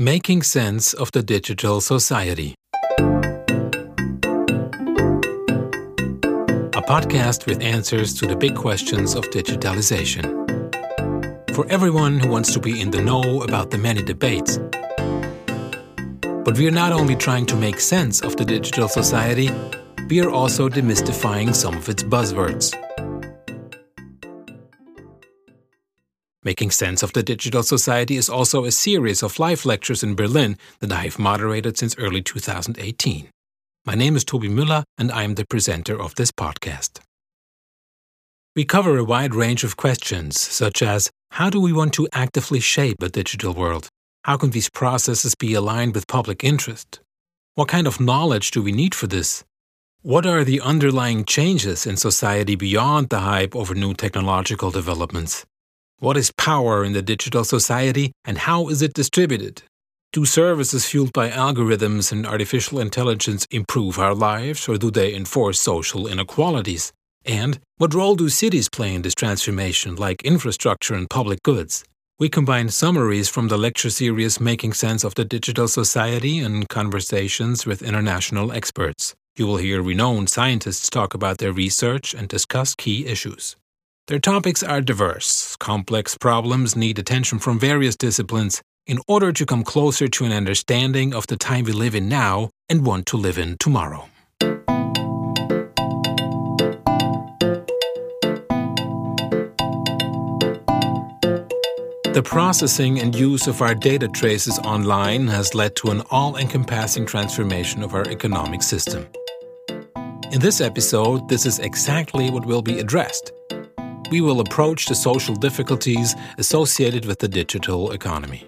Making Sense of the Digital Society. A podcast with answers to the big questions of digitalization. For everyone who wants to be in the know about the many debates. But we are not only trying to make sense of the digital society, we are also demystifying some of its buzzwords. Making Sense of the Digital Society is also a series of live lectures in Berlin that I have moderated since early 2018. My name is Toby Müller, and I am the presenter of this podcast. We cover a wide range of questions, such as how do we want to actively shape a digital world? How can these processes be aligned with public interest? What kind of knowledge do we need for this? What are the underlying changes in society beyond the hype over new technological developments? What is power in the digital society and how is it distributed? Do services fueled by algorithms and artificial intelligence improve our lives or do they enforce social inequalities? And what role do cities play in this transformation, like infrastructure and public goods? We combine summaries from the lecture series Making Sense of the Digital Society and conversations with international experts. You will hear renowned scientists talk about their research and discuss key issues. Their topics are diverse. Complex problems need attention from various disciplines in order to come closer to an understanding of the time we live in now and want to live in tomorrow. The processing and use of our data traces online has led to an all encompassing transformation of our economic system. In this episode, this is exactly what will be addressed we will approach the social difficulties associated with the digital economy.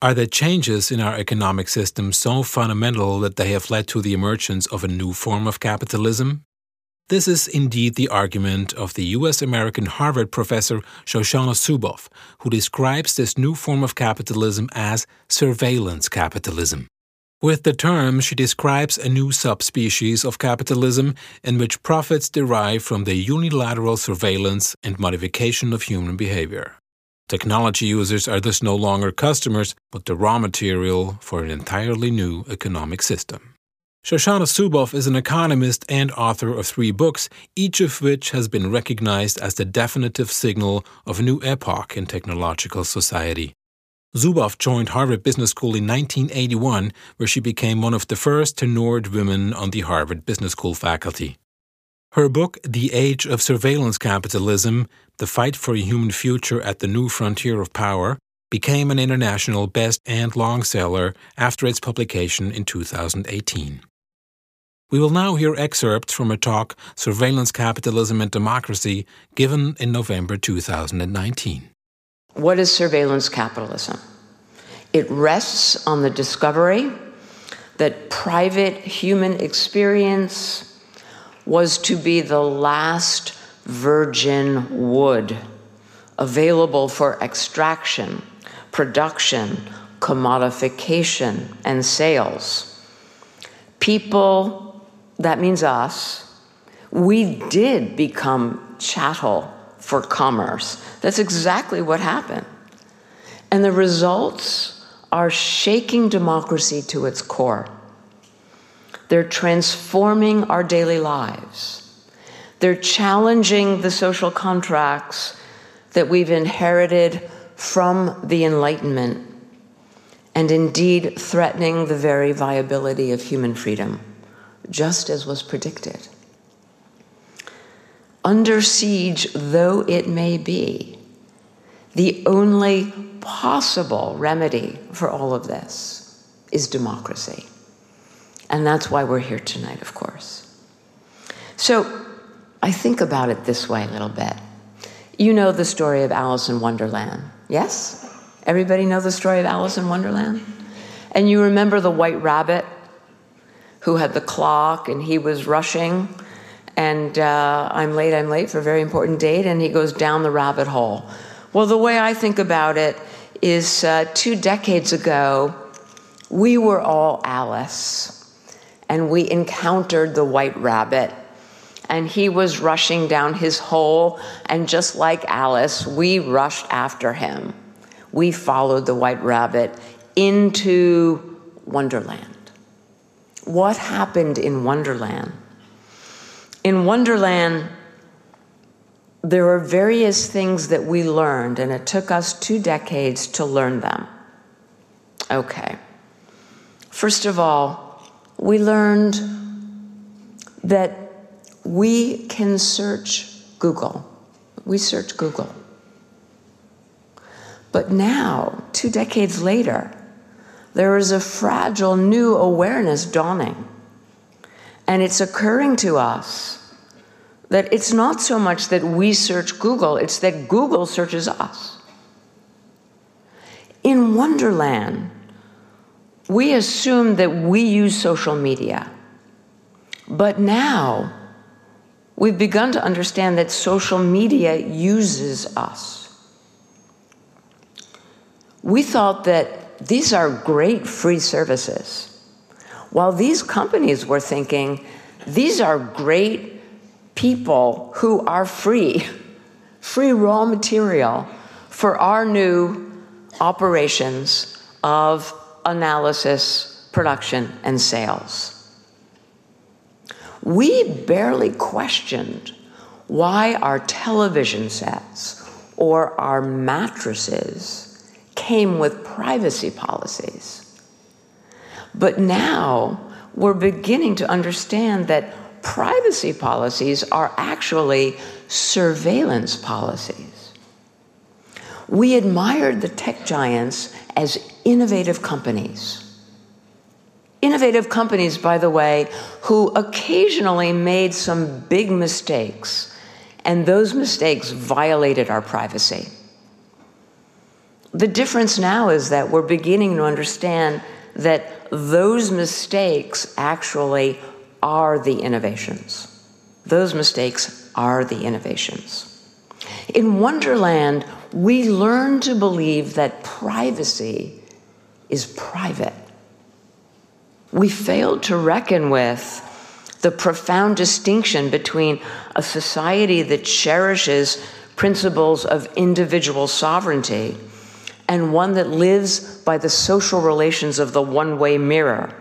Are the changes in our economic system so fundamental that they have led to the emergence of a new form of capitalism? This is indeed the argument of the US American Harvard professor Shoshana Zuboff, who describes this new form of capitalism as surveillance capitalism. With the term, she describes a new subspecies of capitalism in which profits derive from the unilateral surveillance and modification of human behavior. Technology users are thus no longer customers, but the raw material for an entirely new economic system. Shoshana Zuboff is an economist and author of three books, each of which has been recognized as the definitive signal of a new epoch in technological society. Zuboff joined Harvard Business School in 1981, where she became one of the first tenured women on the Harvard Business School faculty. Her book, The Age of Surveillance Capitalism The Fight for a Human Future at the New Frontier of Power, became an international best and long seller after its publication in 2018. We will now hear excerpts from a talk, Surveillance Capitalism and Democracy, given in November 2019. What is surveillance capitalism? It rests on the discovery that private human experience was to be the last virgin wood available for extraction, production, commodification, and sales. People, that means us, we did become chattel for commerce. That's exactly what happened. And the results are shaking democracy to its core. They're transforming our daily lives. They're challenging the social contracts that we've inherited from the Enlightenment, and indeed threatening the very viability of human freedom, just as was predicted under siege though it may be, the only possible remedy for all of this is democracy. And that's why we're here tonight, of course. So I think about it this way a little bit. You know the story of Alice in Wonderland, yes? Everybody know the story of Alice in Wonderland? And you remember the white rabbit who had the clock and he was rushing and uh, I'm late, I'm late for a very important date, and he goes down the rabbit hole. Well, the way I think about it is uh, two decades ago, we were all Alice, and we encountered the white rabbit. And he was rushing down his hole, and just like Alice, we rushed after him. we followed the white rabbit into Wonderland. What happened in Wonderland? In Wonderland, there were various things that we learned, and it took us two decades to learn them. Okay. First of all, we learned that we can search Google. We search Google. But now, two decades later, there is a fragile new awareness dawning. And it's occurring to us that it's not so much that we search Google, it's that Google searches us. In Wonderland, we assume that we use social media. But now, we've begun to understand that social media uses us. We thought that these are great free services. While these companies were thinking, these are great people who are free, free raw material for our new operations of analysis, production, and sales. We barely questioned why our television sets or our mattresses came with privacy policies. But now we're beginning to understand that privacy policies are actually surveillance policies. We admired the tech giants as innovative companies. Innovative companies, by the way, who occasionally made some big mistakes, and those mistakes violated our privacy. The difference now is that we're beginning to understand that those mistakes actually are the innovations. Those mistakes are the innovations. In Wonderland, we learn to believe that privacy is private. We failed to reckon with the profound distinction between a society that cherishes principles of individual sovereignty and one that lives by the social relations of the one way mirror.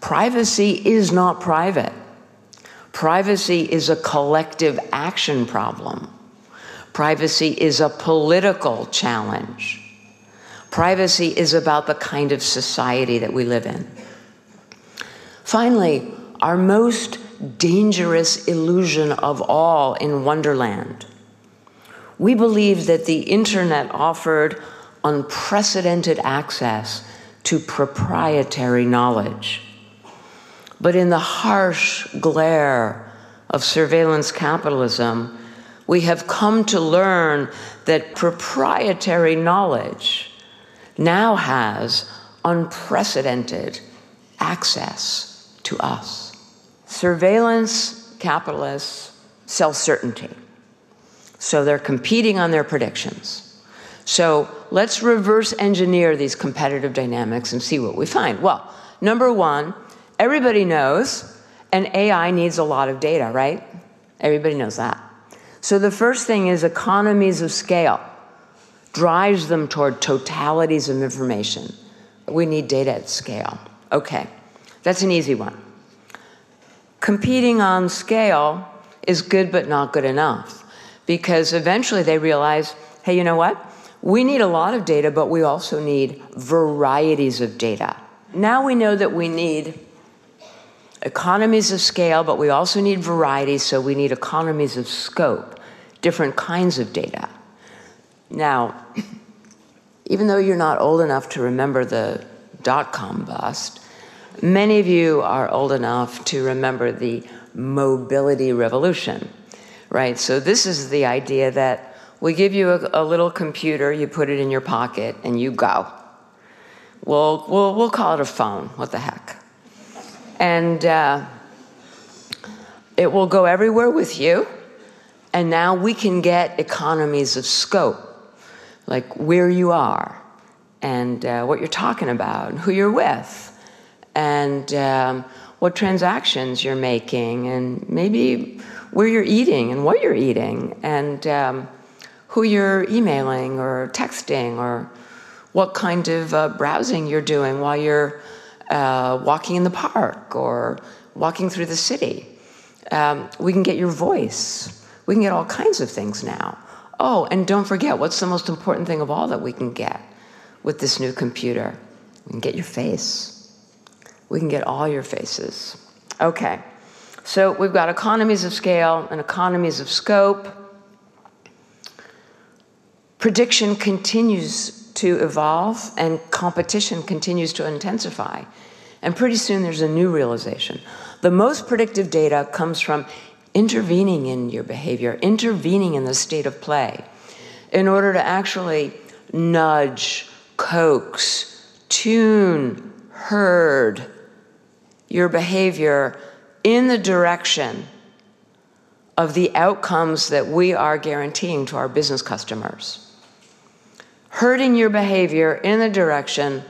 Privacy is not private. Privacy is a collective action problem. Privacy is a political challenge. Privacy is about the kind of society that we live in. Finally, our most dangerous illusion of all in Wonderland. We believe that the internet offered unprecedented access to proprietary knowledge. But in the harsh glare of surveillance capitalism, we have come to learn that proprietary knowledge now has unprecedented access to us. Surveillance capitalists sell certainty. So they're competing on their predictions. So let's reverse engineer these competitive dynamics and see what we find. Well, number one, everybody knows an AI needs a lot of data, right? Everybody knows that. So the first thing is economies of scale drives them toward totalities of information. We need data at scale. Okay, that's an easy one. Competing on scale is good but not good enough because eventually they realize hey, you know what? We need a lot of data, but we also need varieties of data. Now we know that we need economies of scale, but we also need variety, so we need economies of scope, different kinds of data. Now, even though you're not old enough to remember the dot com bust, many of you are old enough to remember the mobility revolution, right? So, this is the idea that we give you a, a little computer, you put it in your pocket, and you go. We'll, we'll, we'll call it a phone. What the heck? And uh, it will go everywhere with you. And now we can get economies of scope, like where you are and uh, what you're talking about, and who you're with, and um, what transactions you're making, and maybe where you're eating and what you're eating, and um, who you're emailing or texting or what kind of uh, browsing you're doing while you're uh, walking in the park or walking through the city. Um, we can get your voice. We can get all kinds of things now. Oh, and don't forget what's the most important thing of all that we can get with this new computer? We can get your face. We can get all your faces. Okay, so we've got economies of scale and economies of scope. Prediction continues to evolve and competition continues to intensify. And pretty soon there's a new realization. The most predictive data comes from intervening in your behavior, intervening in the state of play, in order to actually nudge, coax, tune, herd your behavior in the direction of the outcomes that we are guaranteeing to our business customers. Hurting your behavior in the direction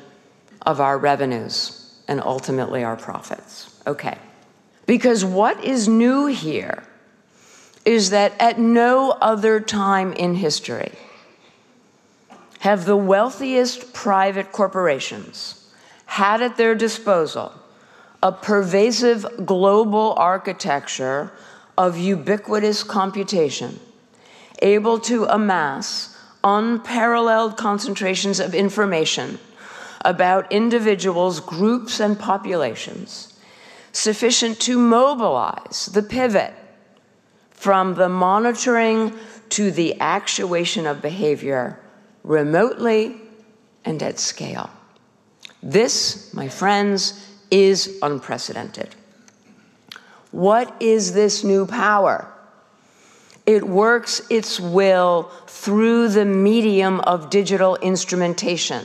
of our revenues and ultimately our profits. Okay. Because what is new here is that at no other time in history have the wealthiest private corporations had at their disposal a pervasive global architecture of ubiquitous computation, able to amass unparalleled concentrations of information about individuals, groups, and populations sufficient to mobilize the pivot from the monitoring to the actuation of behavior remotely and at scale. This, my friends, is unprecedented. What is this new power? It works its will through the medium of digital instrumentation.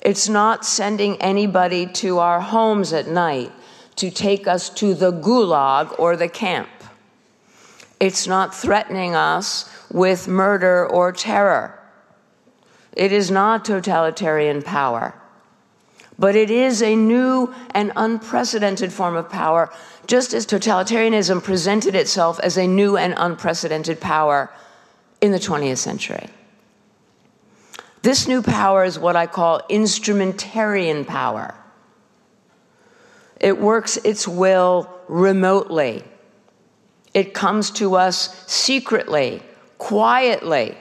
It's not sending anybody to our homes at night to take us to the gulag or the camp. It's not threatening us with murder or terror. It is not totalitarian power. But it is a new and unprecedented form of power, just as totalitarianism presented itself as a new and unprecedented power in the 20th century. This new power is what I call instrumentarian power. It works its will remotely. It comes to us secretly, quietly.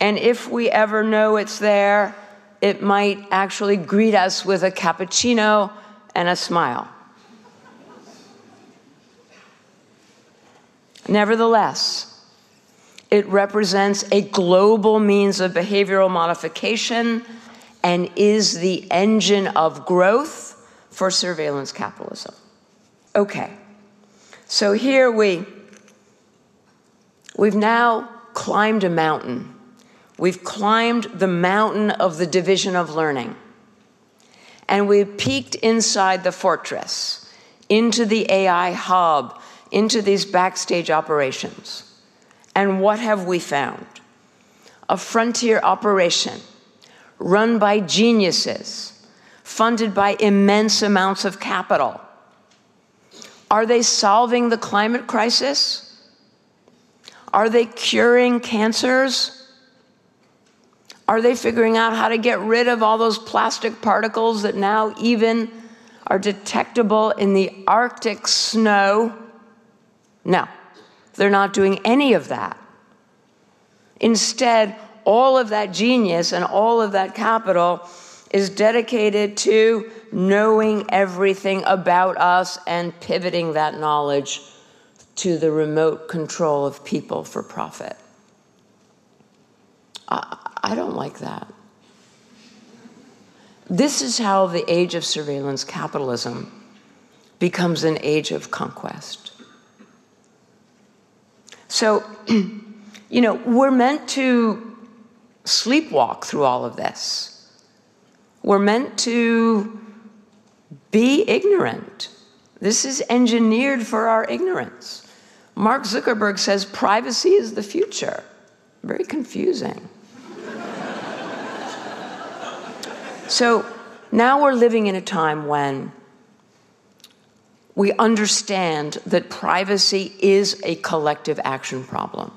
And if we ever know it's there, it might actually greet us with a cappuccino and a smile. Nevertheless, it represents a global means of behavioral modification and is the engine of growth for surveillance capitalism. Okay, so here we we've now climbed a mountain. We've climbed the mountain of the division of learning. And we've peeked inside the fortress, into the AI hub, into these backstage operations. And what have we found? A frontier operation run by geniuses, funded by immense amounts of capital. Are they solving the climate crisis? Are they curing cancers? Are they figuring out how to get rid of all those plastic particles that now even are detectable in the Arctic snow? No. They're not doing any of that. Instead, all of that genius and all of that capital is dedicated to knowing everything about us and pivoting that knowledge to the remote control of people for profit. I, I don't like that. This is how the age of surveillance capitalism becomes an age of conquest. So, you know, we're meant to sleepwalk through all of this. We're meant to be ignorant. This is engineered for our ignorance. Mark Zuckerberg says privacy is the future. Very confusing. So now we're living in a time when we understand that privacy is a collective action problem.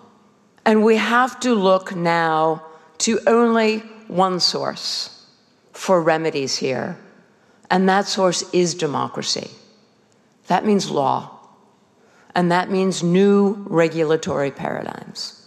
And we have to look now to only one source for remedies here, and that source is democracy. That means law, and that means new regulatory paradigms.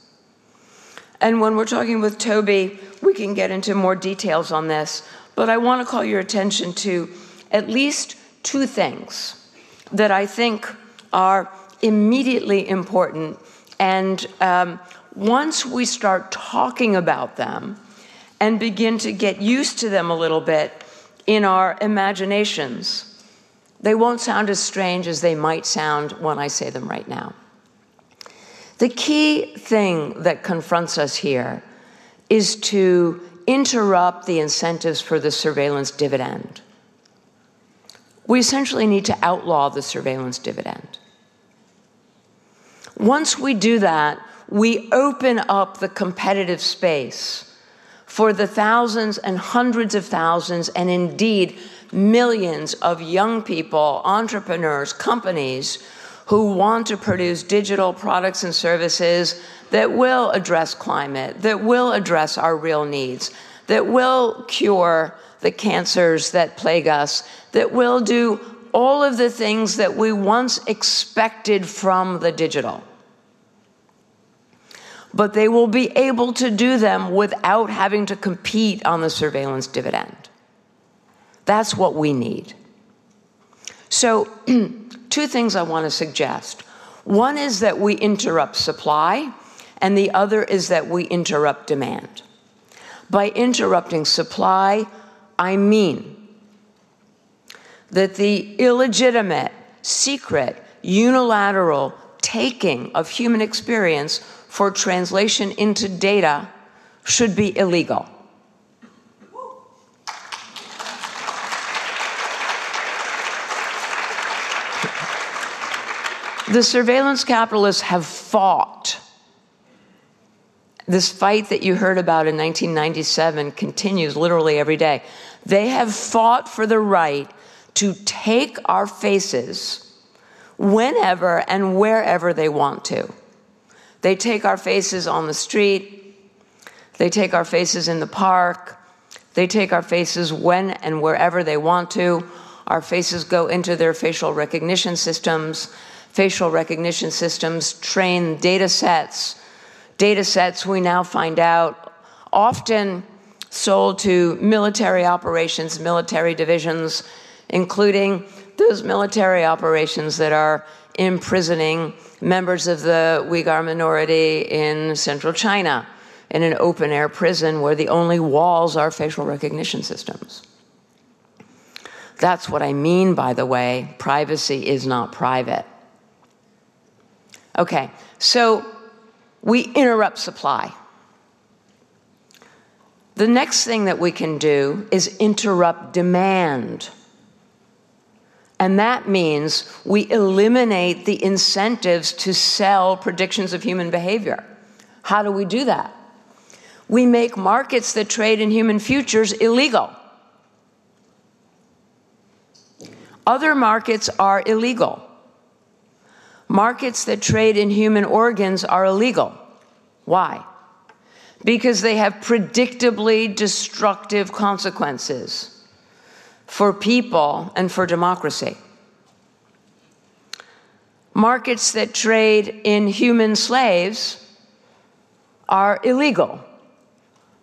And when we're talking with Toby, we can get into more details on this, but I want to call your attention to at least two things that I think are immediately important. And um, once we start talking about them and begin to get used to them a little bit in our imaginations, they won't sound as strange as they might sound when I say them right now. The key thing that confronts us here is to interrupt the incentives for the surveillance dividend. We essentially need to outlaw the surveillance dividend. Once we do that, we open up the competitive space for the thousands and hundreds of thousands, and indeed millions of young people, entrepreneurs, companies who want to produce digital products and services that will address climate, that will address our real needs, that will cure the cancers that plague us, that will do all of the things that we once expected from the digital. But they will be able to do them without having to compete on the surveillance dividend. That's what we need. So, two things I want to suggest. One is that we interrupt supply, and the other is that we interrupt demand. By interrupting supply, I mean that the illegitimate, secret, unilateral taking of human experience for translation into data should be illegal. The surveillance capitalists have fought. This fight that you heard about in 1997 continues literally every day. They have fought for the right to take our faces whenever and wherever they want to. They take our faces on the street, they take our faces in the park, they take our faces when and wherever they want to. Our faces go into their facial recognition systems facial recognition systems train data sets. Data sets we now find out often sold to military operations, military divisions, including those military operations that are imprisoning members of the Uyghur minority in central China in an open air prison where the only walls are facial recognition systems. That's what I mean, by the way. Privacy is not private. Okay, so we interrupt supply. The next thing that we can do is interrupt demand. And that means we eliminate the incentives to sell predictions of human behavior. How do we do that? We make markets that trade in human futures illegal. Other markets are illegal. Markets that trade in human organs are illegal. Why? Because they have predictably destructive consequences for people and for democracy. Markets that trade in human slaves are illegal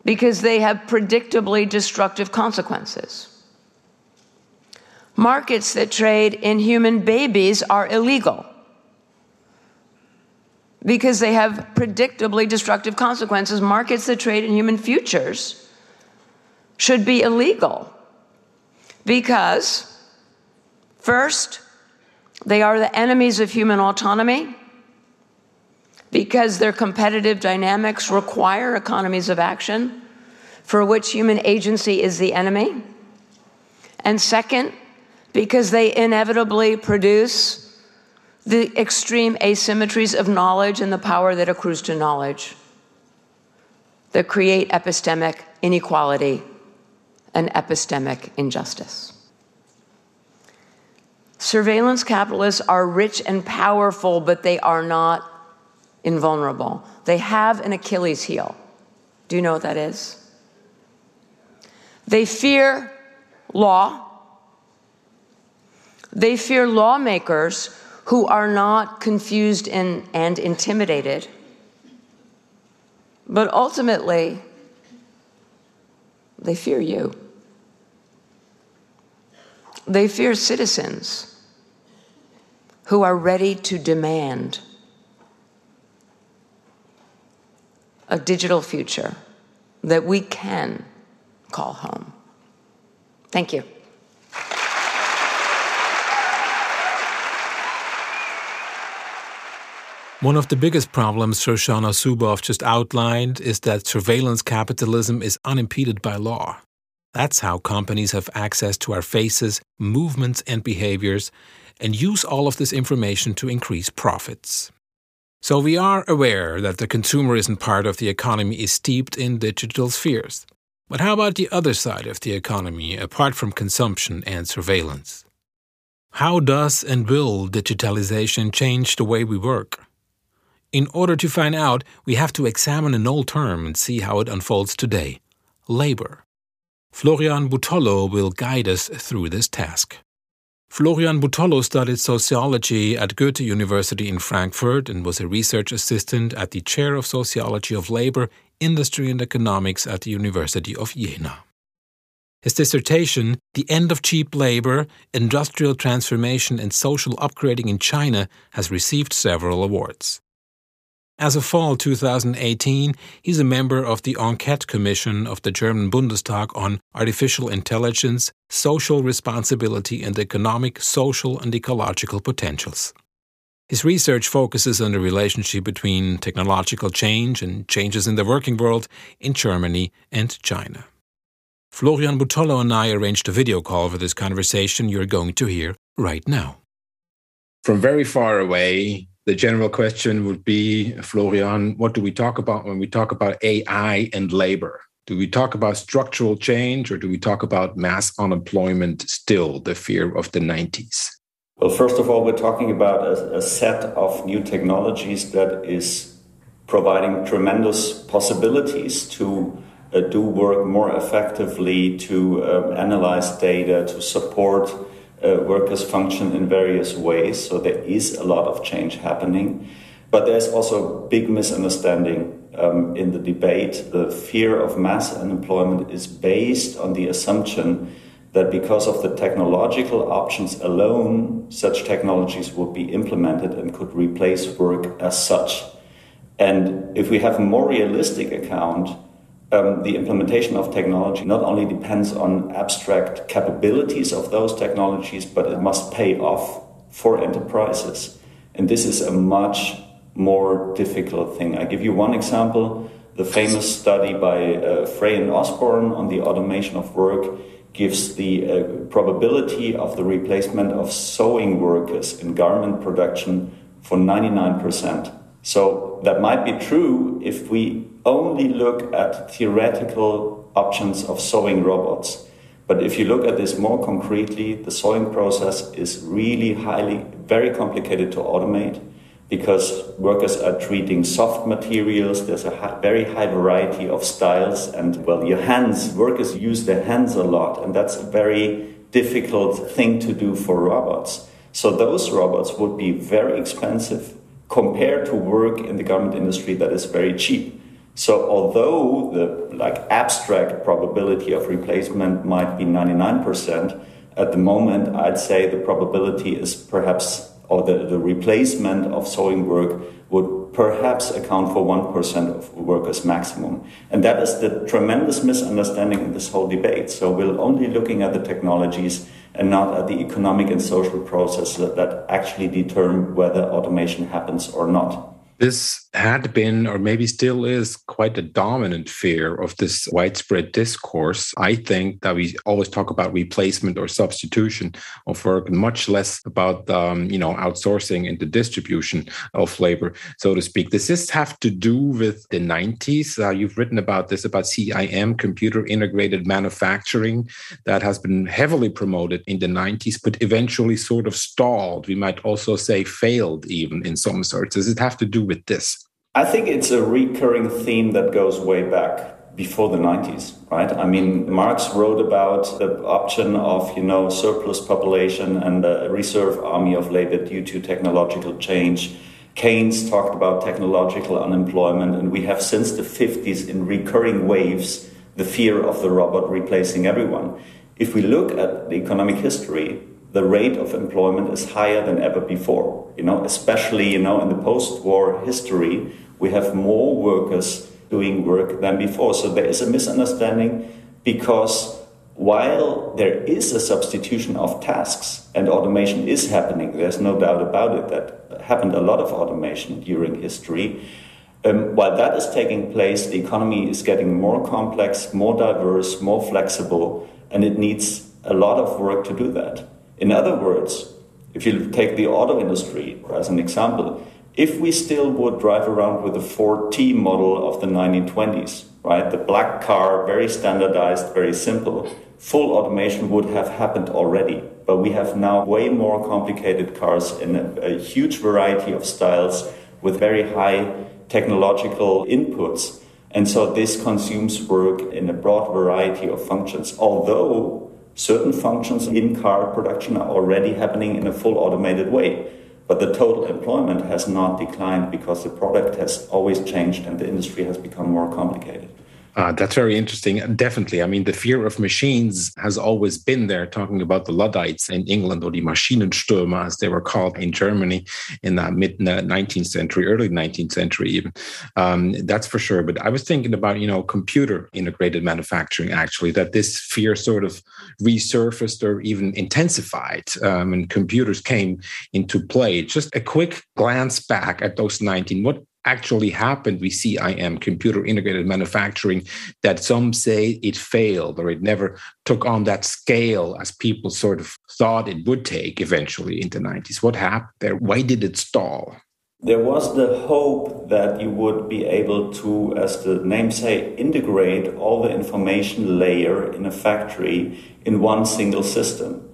because they have predictably destructive consequences. Markets that trade in human babies are illegal because they have predictably destructive consequences. Markets that trade in human futures should be illegal because, first, they are the enemies of human autonomy, because their competitive dynamics require economies of action for which human agency is the enemy. And second, because they inevitably produce the extreme asymmetries of knowledge and the power that accrues to knowledge that create epistemic inequality and epistemic injustice. Surveillance capitalists are rich and powerful, but they are not invulnerable. They have an Achilles heel. Do you know what that is? They fear law. They fear lawmakers who are not confused and, and intimidated. But ultimately, they fear you. They fear citizens who are ready to demand a digital future that we can call home. Thank you. One of the biggest problems Shoshana Zuboff just outlined is that surveillance capitalism is unimpeded by law. That's how companies have access to our faces, movements, and behaviors, and use all of this information to increase profits. So we are aware that the consumerism part of the economy is steeped in digital spheres. But how about the other side of the economy, apart from consumption and surveillance? How does and will digitalization change the way we work? In order to find out, we have to examine an old term and see how it unfolds today labor. Florian Butollo will guide us through this task. Florian Butollo studied sociology at Goethe University in Frankfurt and was a research assistant at the Chair of Sociology of Labor, Industry and Economics at the University of Jena. His dissertation, The End of Cheap Labor Industrial Transformation and Social Upgrading in China, has received several awards. As of fall 2018, he's a member of the Enquete Commission of the German Bundestag on Artificial Intelligence, Social Responsibility, and Economic, Social, and Ecological Potentials. His research focuses on the relationship between technological change and changes in the working world in Germany and China. Florian Butollo and I arranged a video call for this conversation you're going to hear right now. From very far away, the general question would be Florian, what do we talk about when we talk about AI and labor? Do we talk about structural change or do we talk about mass unemployment still, the fear of the 90s? Well, first of all, we're talking about a, a set of new technologies that is providing tremendous possibilities to uh, do work more effectively, to um, analyze data, to support uh, workers function in various ways. So there is a lot of change happening. But there's also a big misunderstanding um, in the debate. The fear of mass unemployment is based on the assumption that because of the technological options alone, such technologies would be implemented and could replace work as such. And if we have a more realistic account, um, the implementation of technology not only depends on abstract capabilities of those technologies, but it must pay off for enterprises. And this is a much more difficult thing. I give you one example. The famous study by uh, Frey and Osborne on the automation of work gives the uh, probability of the replacement of sewing workers in garment production for 99%. So that might be true if we only look at theoretical options of sewing robots. But if you look at this more concretely, the sewing process is really highly, very complicated to automate because workers are treating soft materials. There's a very high variety of styles, and well, your hands, workers use their hands a lot, and that's a very difficult thing to do for robots. So those robots would be very expensive compared to work in the garment industry that is very cheap. So although the like abstract probability of replacement might be 99%, at the moment I'd say the probability is perhaps or the, the replacement of sewing work would perhaps account for 1% of workers maximum. And that is the tremendous misunderstanding in this whole debate. So we're only looking at the technologies and not at the economic and social processes that, actually determine whether automation happens or not. This had been, or maybe still is, quite a dominant fear of this widespread discourse. I think that we always talk about replacement or substitution of work, much less about, um, you know, outsourcing and the distribution of labor, so to speak. Does this have to do with the 90s? Uh, you've written about this, about CIM, computer integrated manufacturing, that has been heavily promoted in the 90s, but eventually sort of stalled. We might also say failed, even in some sorts. Does it have to do with this? I think it's a recurring theme that goes way back before the 90s, right? I mean, Marx wrote about the option of, you know, surplus population and a reserve army of labor due to technological change. Keynes talked about technological unemployment, and we have since the 50s in recurring waves the fear of the robot replacing everyone. If we look at the economic history, the rate of employment is higher than ever before. You know, especially you know in the post-war history, we have more workers doing work than before. So there is a misunderstanding because while there is a substitution of tasks and automation is happening, there's no doubt about it. That happened a lot of automation during history. Um, while that is taking place, the economy is getting more complex, more diverse, more flexible, and it needs a lot of work to do that. In other words, if you take the auto industry as an example, if we still would drive around with the Ford T model of the 1920s, right, the black car, very standardized, very simple, full automation would have happened already. But we have now way more complicated cars in a, a huge variety of styles with very high technological inputs. And so this consumes work in a broad variety of functions. Although certain functions in car production are already happening in a full automated way. But the total employment has not declined because the product has always changed and the industry has become more complicated. Uh, that's very interesting. Definitely. I mean, the fear of machines has always been there, talking about the Luddites in England or the Maschinenstürmer, as they were called in Germany in the mid 19th century, early 19th century, even. Um, that's for sure. But I was thinking about, you know, computer integrated manufacturing, actually, that this fear sort of resurfaced or even intensified um, computers came into play. Just a quick glance back at those 19. What actually happened we see IM computer integrated manufacturing that some say it failed or it never took on that scale as people sort of thought it would take eventually in the 90s what happened there? Why did it stall? There was the hope that you would be able to as the name say integrate all the information layer in a factory in one single system.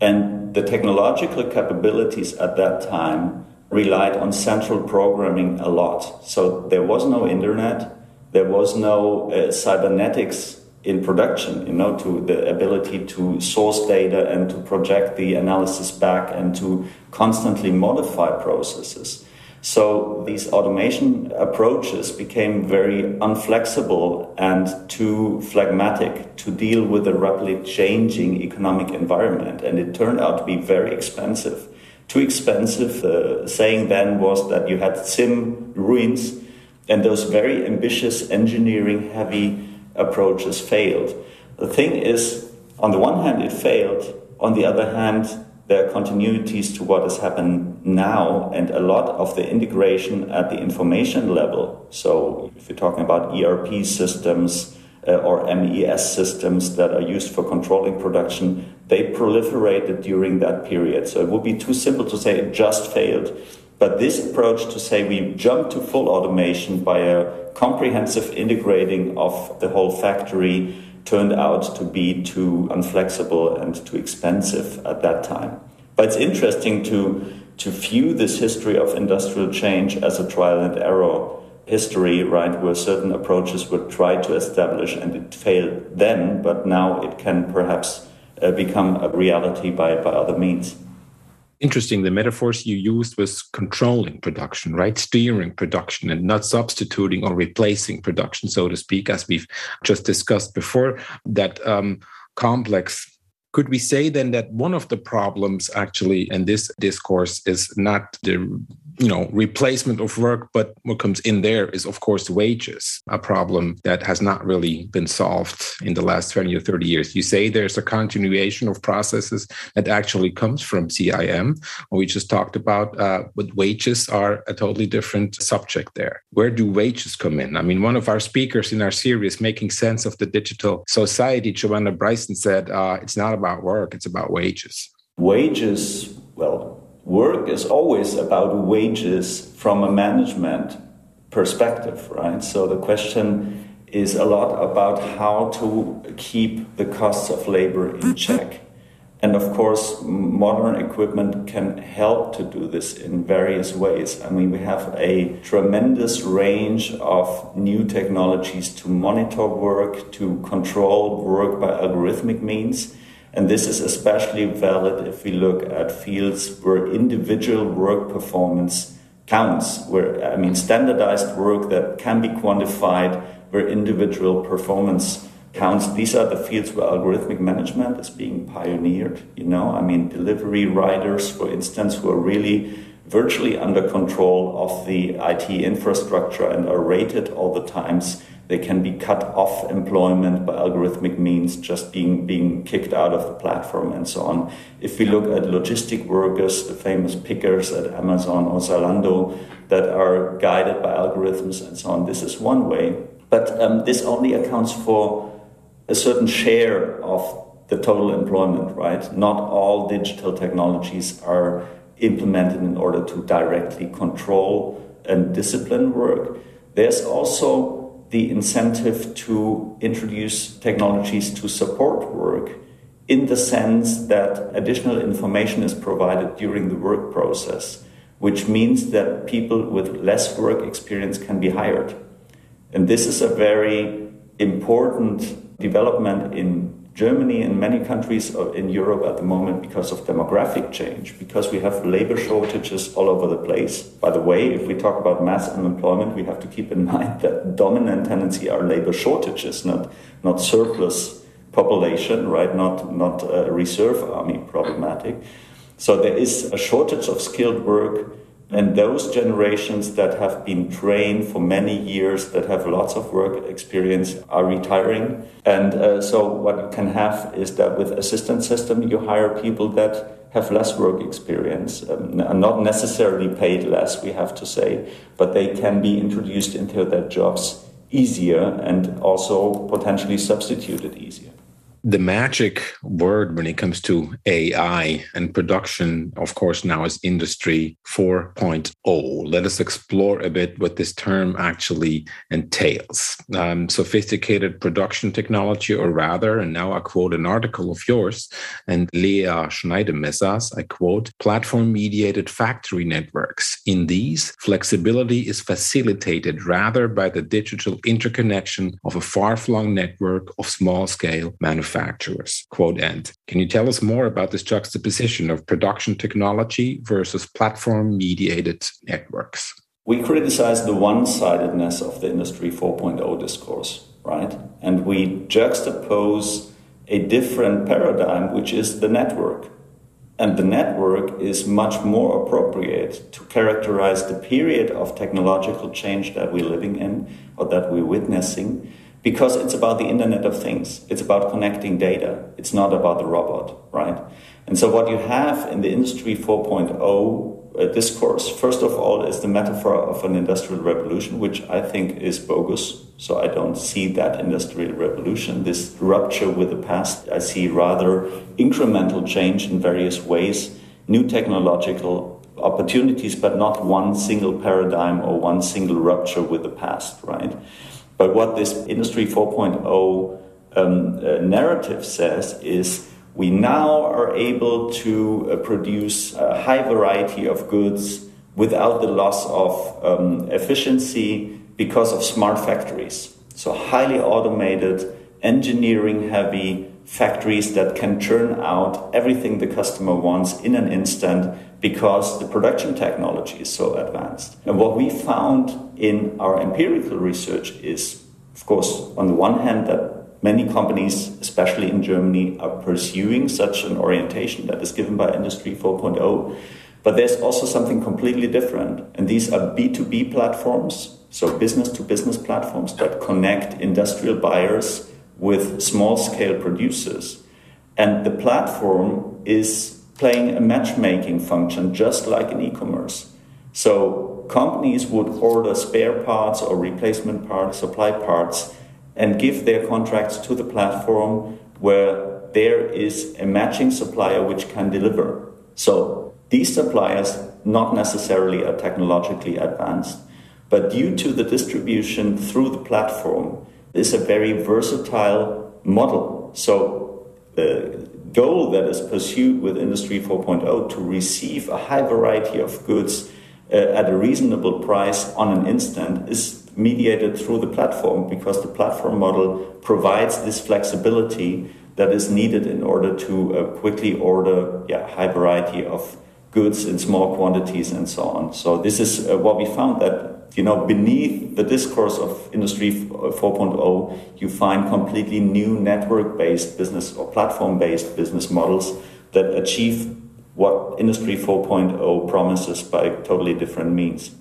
And the technological capabilities at that time relied on central programming a lot. So there was no internet, there was no uh, cybernetics in production, you know, to the ability to source data and to project the analysis back and to constantly modify processes. So these automation approaches became very unflexible and too phlegmatic to deal with a rapidly changing economic environment. And it turned out to be very expensive too expensive. The saying then was that you had CIM ruins, and those very ambitious engineering heavy approaches failed. The thing is, on the one hand, it failed. On the other hand, there are continuities to what has happened now, and a lot of the integration at the information level. So, if you're talking about ERP systems, uh, Uh, or MES systems that are used for controlling production, they proliferated during that period. So it would be too simple to say it just failed. But this approach to say we jump to full automation by a comprehensive integrating of the whole factory turned out to be too unflexible and too expensive at that time. But it's interesting to, to view this history of industrial change as a trial and error history, right, where certain approaches were tried to establish and it failed then, but now it can perhaps uh, become a reality by, by other means. Interesting. The metaphors you used was controlling production, right? Steering production and not substituting or replacing production, so to speak, as we've just discussed before. That um, complex could we say then that one of the problems actually in this discourse is not the you know replacement of work but what comes in there is of course wages a problem that has not really been solved in the last 20 or 30 years. You say there's a continuation of processes that actually comes from CIM we just talked about uh, but wages are a totally different subject there. Where do wages come in? I mean one of our speakers in our series making sense of the digital society joanna bryson said uh, it's not about work it's about wages. Wages well work is always about wages from a management perspective, right? So the question is a lot about how to keep the costs of labor in check. And of course, modern equipment can help to do this in various ways. I mean, we have a tremendous range of new technologies to monitor work, to control work by algorithmic means. And this is especially valid if we look at fields where individual work performance counts, where, I mean, standardized work that can be quantified, where individual performance counts. These are the fields where algorithmic management is being pioneered. You know, I mean, delivery riders, for instance, who are really virtually under control of the IT infrastructure and are rated all the times. They can be cut off employment by algorithmic means, just being being kicked out of the platform and so on. If we look at logistic workers, the famous pickers at Amazon or Zalando that are guided by algorithms and so on, this is one way. But um, this only accounts for a certain share of the total employment, right? Not all digital technologies are implemented in order to directly control and discipline work. There's also the incentive to introduce technologies to support work in the sense that additional information is provided during the work process, which means that people with less work experience can be hired. And this is a very important development in Germany and many countries in Europe at the moment because of demographic change, because we have labor shortages all over the place. By the way, if we talk about mass unemployment, we have to keep in mind that dominant tendency are labor shortages, not not surplus population, right? Not not a reserve army problematic. So there is a shortage of skilled work and those generations that have been trained for many years, that have lots of work experience, are retiring. And uh, so, what you can have is that with assistant system, you hire people that have less work experience, um, not necessarily paid less, we have to say, but they can be introduced into their jobs easier and also potentially substituted easier the magic word when it comes to AI and production, of course, now is Industry 4.0. Let us explore a bit what this term actually entails. Um, sophisticated production technology, or rather, and now I quote an article of yours and Lea Schneidemessers, I quote, platform mediated factory networks. In these, flexibility is facilitated rather by the digital interconnection of a far flung network of small scale manufacturing manufacturers. Quote end. Can you tell us more about this juxtaposition of production technology versus platform mediated networks? We criticize the one sidedness of the Industry 4.0 discourse, right? And we juxtapose a different paradigm, which is the network. And the network is much more appropriate to characterize the period of technological change that we're living in or that we're witnessing because it's about the Internet of Things. It's about connecting data. It's not about the robot, right? And so, what you have in the Industry 4.0 uh, discourse, first of all, is the metaphor of an industrial revolution, which I think is bogus. So, I don't see that industrial revolution, this rupture with the past. I see rather incremental change in various ways, new technological opportunities, but not one single paradigm or one single rupture with the past, right? But what this Industry 4.0 um, uh, narrative says is we now are able to uh, produce a high variety of goods without the loss of um, efficiency because of smart factories. So, highly automated, engineering heavy factories that can churn out everything the customer wants in an instant because the production technology is so advanced. And what we found in our empirical research is, of course, on the one hand, that many companies, especially in Germany, are pursuing such an orientation that is given by Industry 4.0. But there's also something completely different. And these are B2B platforms, so business to business platforms that connect industrial buyers with small scale producers. And the platform is playing a matchmaking function just like in e-commerce. So companies would order spare parts or replacement parts, supply parts, and give their contracts to the platform where there is a matching supplier which can deliver. So these suppliers not necessarily are technologically advanced, but due to the distribution through the platform, is a very versatile model. So uh, goal that is pursued with Industry 4.0 to receive a high variety of goods uh, at a reasonable price on an instant is mediated through the platform because the platform model provides this flexibility that is needed in order to uh, quickly order yeah, high variety of goods in small quantities and so on. So this is uh, what we found that you know beneath the discourse of industry uh, 4.0 you find completely new network based business or platform based business models that achieve what industry 4.0 promises by totally different means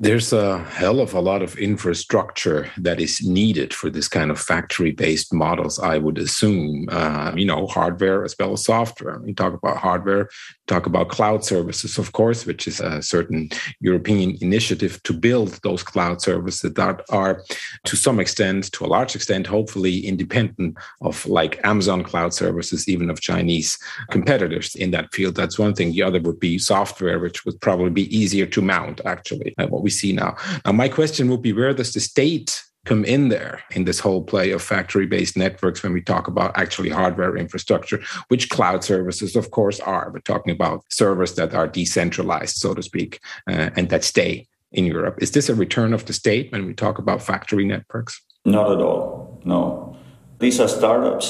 there's a hell of a lot of infrastructure that is needed for this kind of factory based models, I would assume. Uh, you know, hardware as well as software. We talk about hardware, talk about cloud services, of course, which is a certain European initiative to build those cloud services that are, to some extent, to a large extent, hopefully independent of like Amazon cloud services, even of Chinese competitors in that field. That's one thing. The other would be software, which would probably be easier to mount, actually. Uh, what we see now. Now, my question would be where does the state come in there in this whole play of factory based networks when we talk about actually hardware infrastructure, which cloud services, of course, are. We're talking about servers that are decentralized, so to speak, uh, and that stay in Europe. Is this a return of the state when we talk about factory networks? Not at all. No. These are startups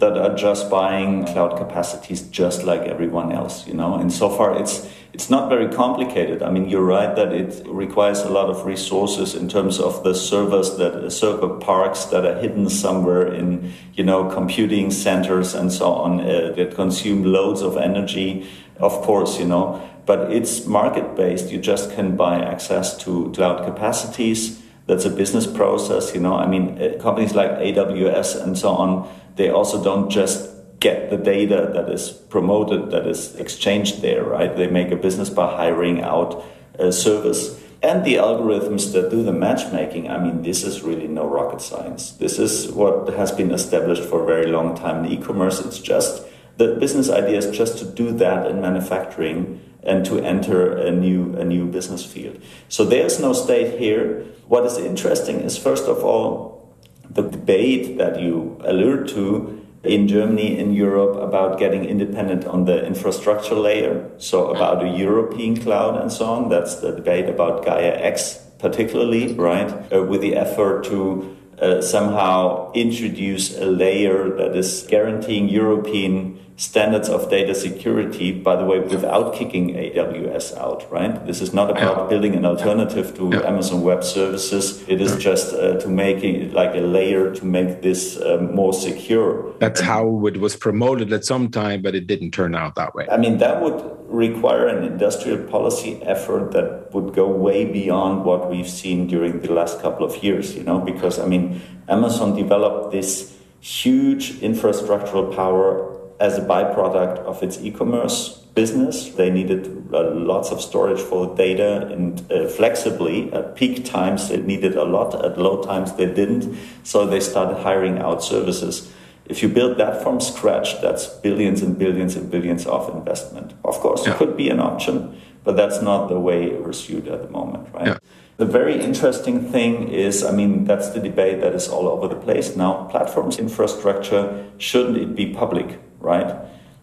that are just buying cloud capacities just like everyone else, you know. And so far it's it's not very complicated. I mean, you're right that it requires a lot of resources in terms of the servers that server parks that are hidden somewhere in, you know, computing centers and so on uh, that consume loads of energy. Of course, you know, but it's market based. You just can buy access to cloud capacities. That's a business process, you know. I mean, uh, companies like AWS and so on, they also don't just get the data that is promoted, that is exchanged there, right? They make a business by hiring out a service. And the algorithms that do the matchmaking, I mean, this is really no rocket science. This is what has been established for a very long time in e commerce. It's just the business idea is just to do that in manufacturing and to enter a new a new business field. So there's no state here. What is interesting is first of all the debate that you allude to in Germany, in Europe, about getting independent on the infrastructure layer. So about a European cloud and so on. That's the debate about Gaia X, particularly, right? Uh, with the effort to uh, somehow introduce a layer that is guaranteeing European standards of data security, by the way, without kicking AWS out, right? This is not about yeah. building an alternative to yeah. Amazon Web Services. It is yeah. just uh, to make it like a layer to make this uh, more secure. That's how it was promoted at some time, but it didn't turn out that way. I mean, that would require an industrial policy effort that would go way beyond what we've seen during the last couple of years, you know, because I mean, Amazon developed this huge infrastructural power as a byproduct of its e-commerce business. They needed uh, lots of storage for data and uh, flexibly. At peak times, they needed a lot. At low times, they didn't. So they started hiring out services. If you build that from scratch, that's billions and billions and billions of investment. Of course, yeah. it could be an option, but that's not the way pursued at the moment, right? Yeah. The very interesting thing is, I mean, that's the debate that is all over the place now. Platforms infrastructure, shouldn't it be public? Right?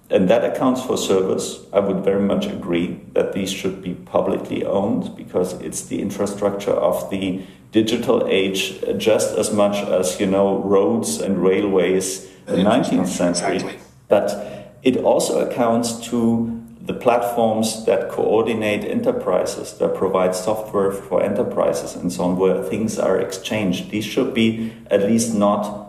And that accounts for servers. I would very much agree that these should be publicly owned because it's the infrastructure of the digital age just as much as, you know, roads and railways in the 19th century. Exactly. But it also accounts to the platforms that coordinate enterprises, that provide software for enterprises and so on, where things are exchanged. These should be at least not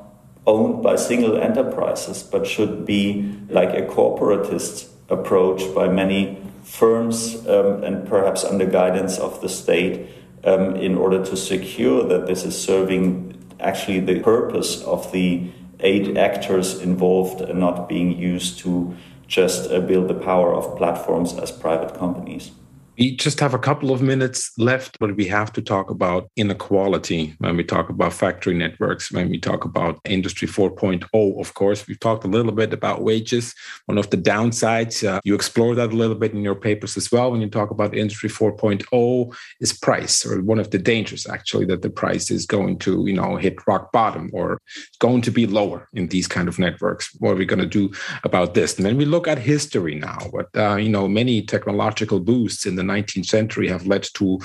owned by single enterprises, but should be like a corporatist approach by many firms um, and perhaps under guidance of the state um, in order to secure that this is serving actually the purpose of the eight actors involved and not being used to just uh, build the power of platforms as private companies. We just have a couple of minutes left, but we have to talk about inequality when we talk about factory networks, when we talk about Industry 4.0. Of course, we've talked a little bit about wages. One of the downsides, uh, you explore that a little bit in your papers as well. When you talk about Industry 4.0, is price, or one of the dangers actually that the price is going to, you know, hit rock bottom or going to be lower in these kind of networks. What are we going to do about this? And then we look at history now. What uh, you know, many technological boosts in the 19th century have led to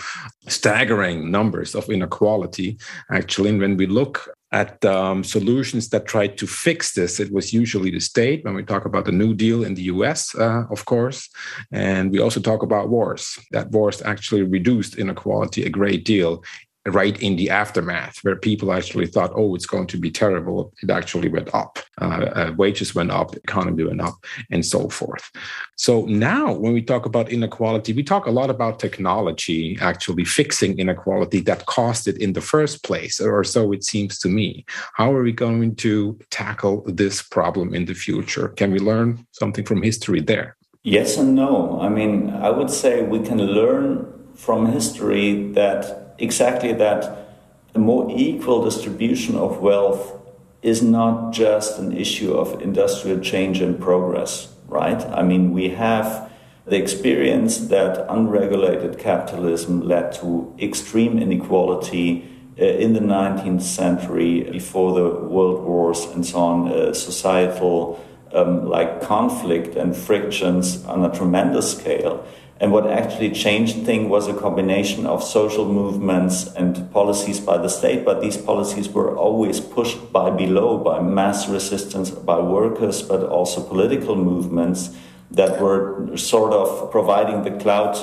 staggering numbers of inequality. Actually, and when we look at um, solutions that tried to fix this, it was usually the state. When we talk about the New Deal in the US, uh, of course, and we also talk about wars, that wars actually reduced inequality a great deal right in the aftermath, where people actually thought, oh, it's going to be terrible. It actually went up. Uh, uh, wages went up, economy went up, and so forth. So now, when we talk about inequality, we talk a lot about technology actually fixing inequality that caused it in the first place, or so it seems to me. How are we going to tackle this problem in the future? Can we learn something from history there? Yes and no. I mean, I would say we can learn from history that exactly that a more equal distribution of wealth is not just an issue of industrial change and progress, right? I mean, we have the experience that unregulated capitalism led to extreme inequality uh, in the 19th century, before the world wars and so on, uh, societal um, like conflict and frictions on a tremendous scale. And what actually changed things was a combination of social movements and policies by the state, but these policies were always pushed by below, by mass resistance by workers, but also political movements that were sort of providing the clout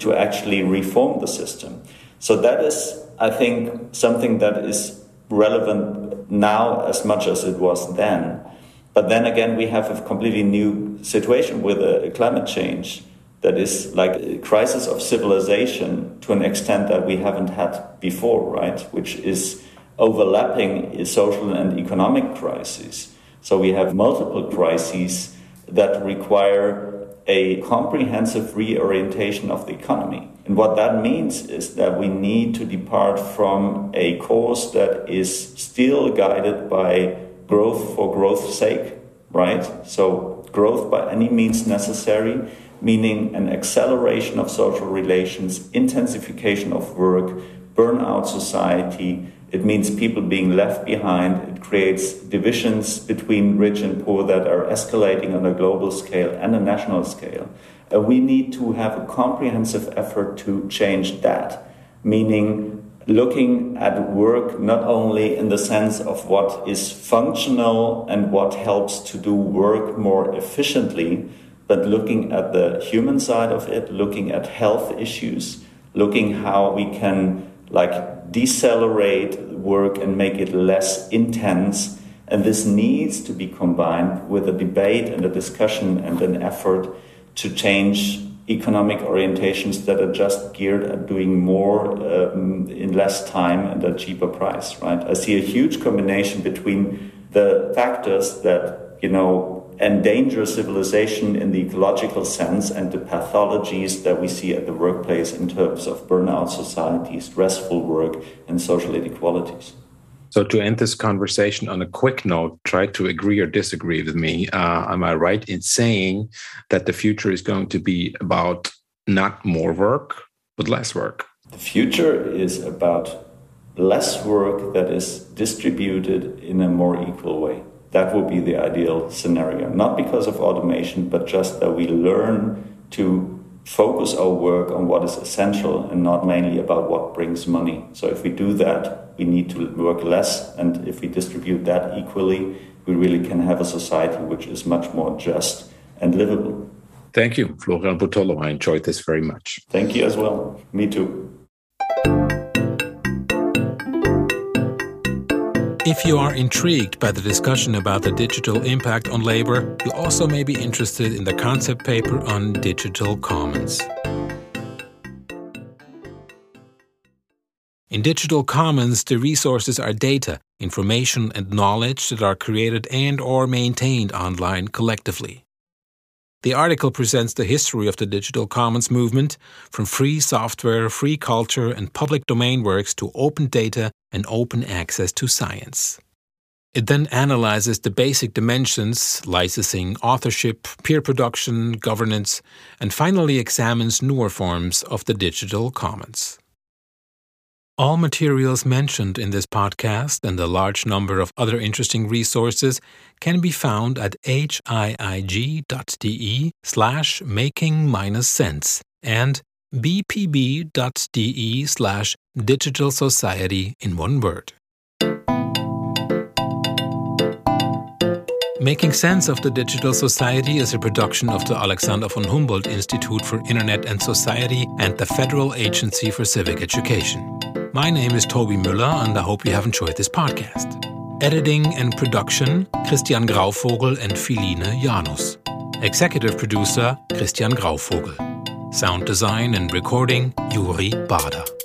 to actually reform the system. So that is, I think, something that is relevant now as much as it was then. But then again, we have a completely new situation with uh, climate change that is like a crisis of civilization to an extent that we haven't had before, right? Which is overlapping social and economic crises. So we have multiple crises that require a comprehensive reorientation of the economy. And what that means is that we need to depart from a course that is still guided by growth for growth's sake, right? So growth by any means necessary meaning an acceleration of social relations, intensification of work, burnout society. It means people being left behind. It creates divisions between rich and poor that are escalating on a global scale and a national scale. Uh, we need to have a comprehensive effort to change that, meaning looking at work not only in the sense of what is functional and what helps to do work more efficiently, but looking at the human side of it, looking at health issues, looking how we can like decelerate work and make it less intense. And this needs to be combined with a debate and a discussion and an effort to change economic orientations that are just geared at doing more um, in less time and at a cheaper price, right? I see a huge combination between the factors that, you know, endanger civilization in the ecological sense and the pathologies that we see at the workplace in terms of burnout society, stressful work, and social inequalities. So, to end this conversation on a quick note, try to agree or disagree with me. Uh, am I right in saying that the future is going to be about not more work, but less work? The future is about less work that is distributed in a more equal way. That would be the ideal scenario. Not because of automation, but just that we learn to focus our work on what is essential and not mainly about what brings money. So if we do that, we need to work less. And if we distribute that equally, we really can have a society which is much more just and livable. Thank you, Florian Butollo. I enjoyed this very much. Thank you as well. Me too. If you are intrigued by the discussion about the digital impact on labor, you also may be interested in the concept paper on digital commons. In digital commons, the resources are data, information, and knowledge that are created and or maintained online collectively. The article presents the history of the digital commons movement from free software, free culture, and public domain works to open data and open access to science. It then analyzes the basic dimensions licensing, authorship, peer production, governance, and finally examines newer forms of the digital commons. All materials mentioned in this podcast and a large number of other interesting resources can be found at hiig.de slash making minus sense and bpb.de slash digital society in one word. Making Sense of the Digital Society is a production of the Alexander von Humboldt Institute for Internet and Society and the Federal Agency for Civic Education. My name is Tobi Müller, and I hope you have enjoyed this podcast. Editing and production Christian Grauvogel and Philine Janus. Executive producer Christian Grauvogel. Sound design and recording Juri Bader.